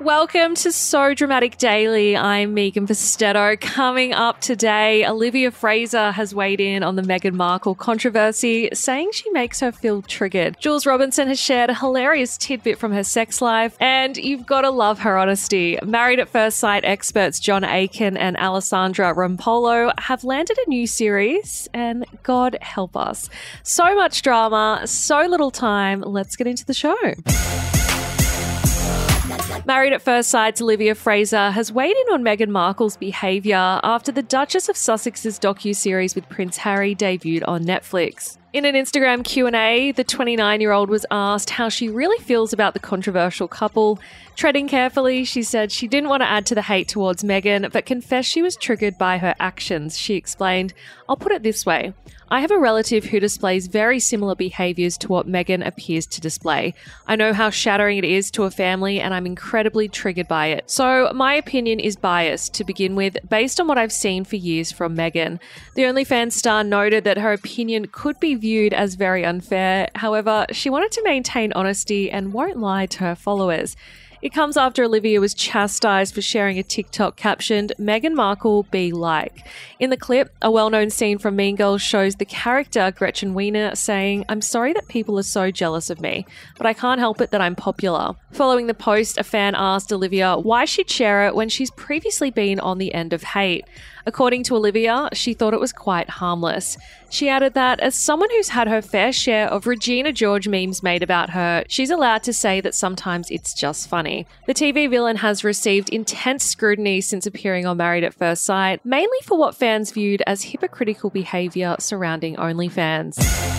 Welcome to So Dramatic Daily. I'm Megan Pustetto. Coming up today, Olivia Frazer has weighed in on the Meghan Markle controversy, saying she makes her feel triggered. Jules Robinson has shared a hilarious tidbit from her sex life, and you've got to love her honesty. Married at First Sight experts John Aiken and Alessandra Rampolla have landed a new series, and God help us. So much drama, so little time. Let's get into the show. Married at First Sight's Olivia Frazer has weighed in on Meghan Markle's behaviour after the Duchess of Sussex's docu-series with Prince Harry debuted on Netflix. In an Instagram Q&A, the 29-year-old was asked how she really feels about the controversial couple. Treading carefully, she said she didn't want to add to the hate towards Meghan, but confessed she was triggered by her actions. She explained, I'll put it this way. I have a relative who displays very similar behaviours to what Meghan appears to display. I know how shattering it is to a family, and I'm incredibly triggered by it. So, my opinion is biased to begin with, based on what I've seen for years from Meghan. The OnlyFans star noted that her opinion could be viewed as very unfair. However, she wanted to maintain honesty and won't lie to her followers. It comes after Olivia was chastised for sharing a TikTok captioned, Meghan Markle be like. In the clip, a well known scene from Mean Girls shows the character Gretchen Wiener saying, I'm sorry that people are so jealous of me, but I can't help it that I'm popular. Following the post, a fan asked Olivia why she'd share it when she's previously been on the end of hate. According to Olivia, she thought it was quite harmless. She added that as someone who's had her fair share of Regina George memes made about her, she's allowed to say that sometimes it's just funny. The TV villain has received intense scrutiny since appearing on Married at First Sight, mainly for what fans viewed as hypocritical behaviour surrounding OnlyFans.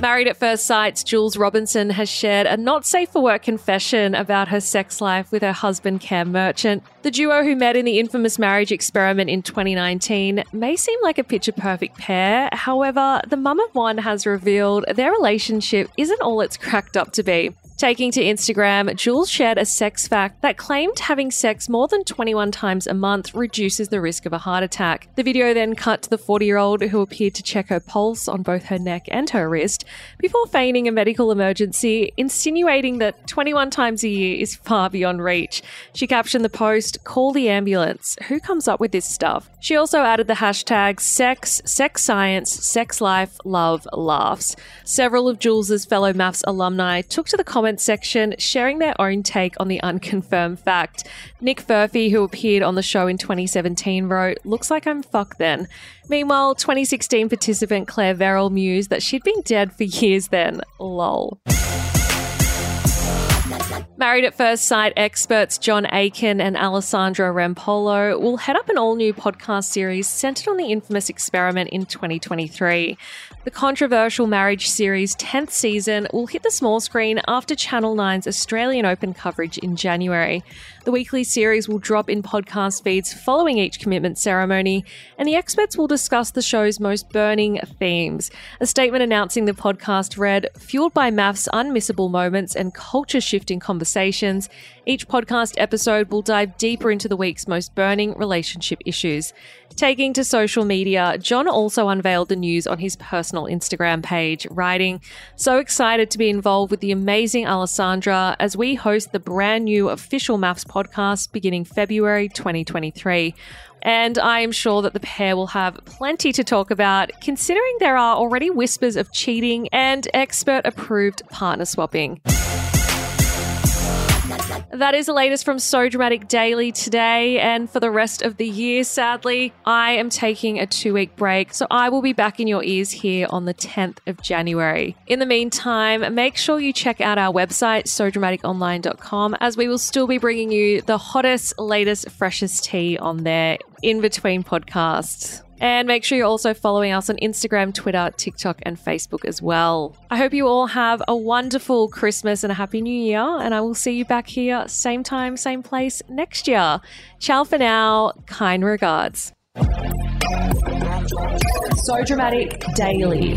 Married at First Sight's Jules Robinson has shared a not safe for work confession about her sex life with her husband Cam Merchant. The duo who met in the infamous marriage experiment in 2019 may seem like a picture perfect pair. However, the mum of one has revealed their relationship isn't all it's cracked up to be. Taking to Instagram, Jules shared a sex fact that claimed having sex more than 21 times a month reduces the risk of a heart attack. The video then cut to the 40 year old who appeared to check her pulse on both her neck and her wrist before feigning a medical emergency, insinuating that 21 times a year is far beyond reach. She captioned the post, Call the ambulance. Who comes up with this stuff? She also added the hashtag sex, sex science, sex life, love, laughs. Several of Jules's fellow MAFS alumni took to the comments comment section sharing their own take on the unconfirmed fact. Nick Furphy, who appeared on the show in 2017, wrote, Looks like I'm fucked then. Meanwhile, 2016 participant Claire Verrall mused that she'd been dead for years then. Lol. Married at First Sight experts John Aiken and Alessandra Rampolla will head up an all new podcast series centered on the infamous experiment in 2023. The controversial marriage series' 10th season will hit the small screen after Channel 9's Australian Open coverage in January. The weekly series will drop in podcast feeds following each commitment ceremony, and the experts will discuss the show's most burning themes. A statement announcing the podcast read Fueled by MAFS unmissable moments and culture shifting conversations, each podcast episode will dive deeper into the week's most burning relationship issues. Taking to social media, John also unveiled the news on his personal Instagram page, writing, So excited to be involved with the amazing Alessandra as we host the brand new official MAFS podcast beginning February 2023. And I am sure that the pair will have plenty to talk about, considering there are already whispers of cheating and expert approved partner swapping. That is the latest from So Dramatic Daily today and for the rest of the year. Sadly, I am taking a two week break, so I will be back in your ears here on the 10th of January. In the meantime, make sure you check out our website, sodramaticonline.com, as we will still be bringing you the hottest, latest, freshest tea on there in between podcasts. And make sure you're also following us on Instagram, Twitter, TikTok, and Facebook as well. I hope you all have a wonderful Christmas and a Happy New Year. And I will see you back here, same time, same place next year. Ciao for now. Kind regards. So Dramatic Daily.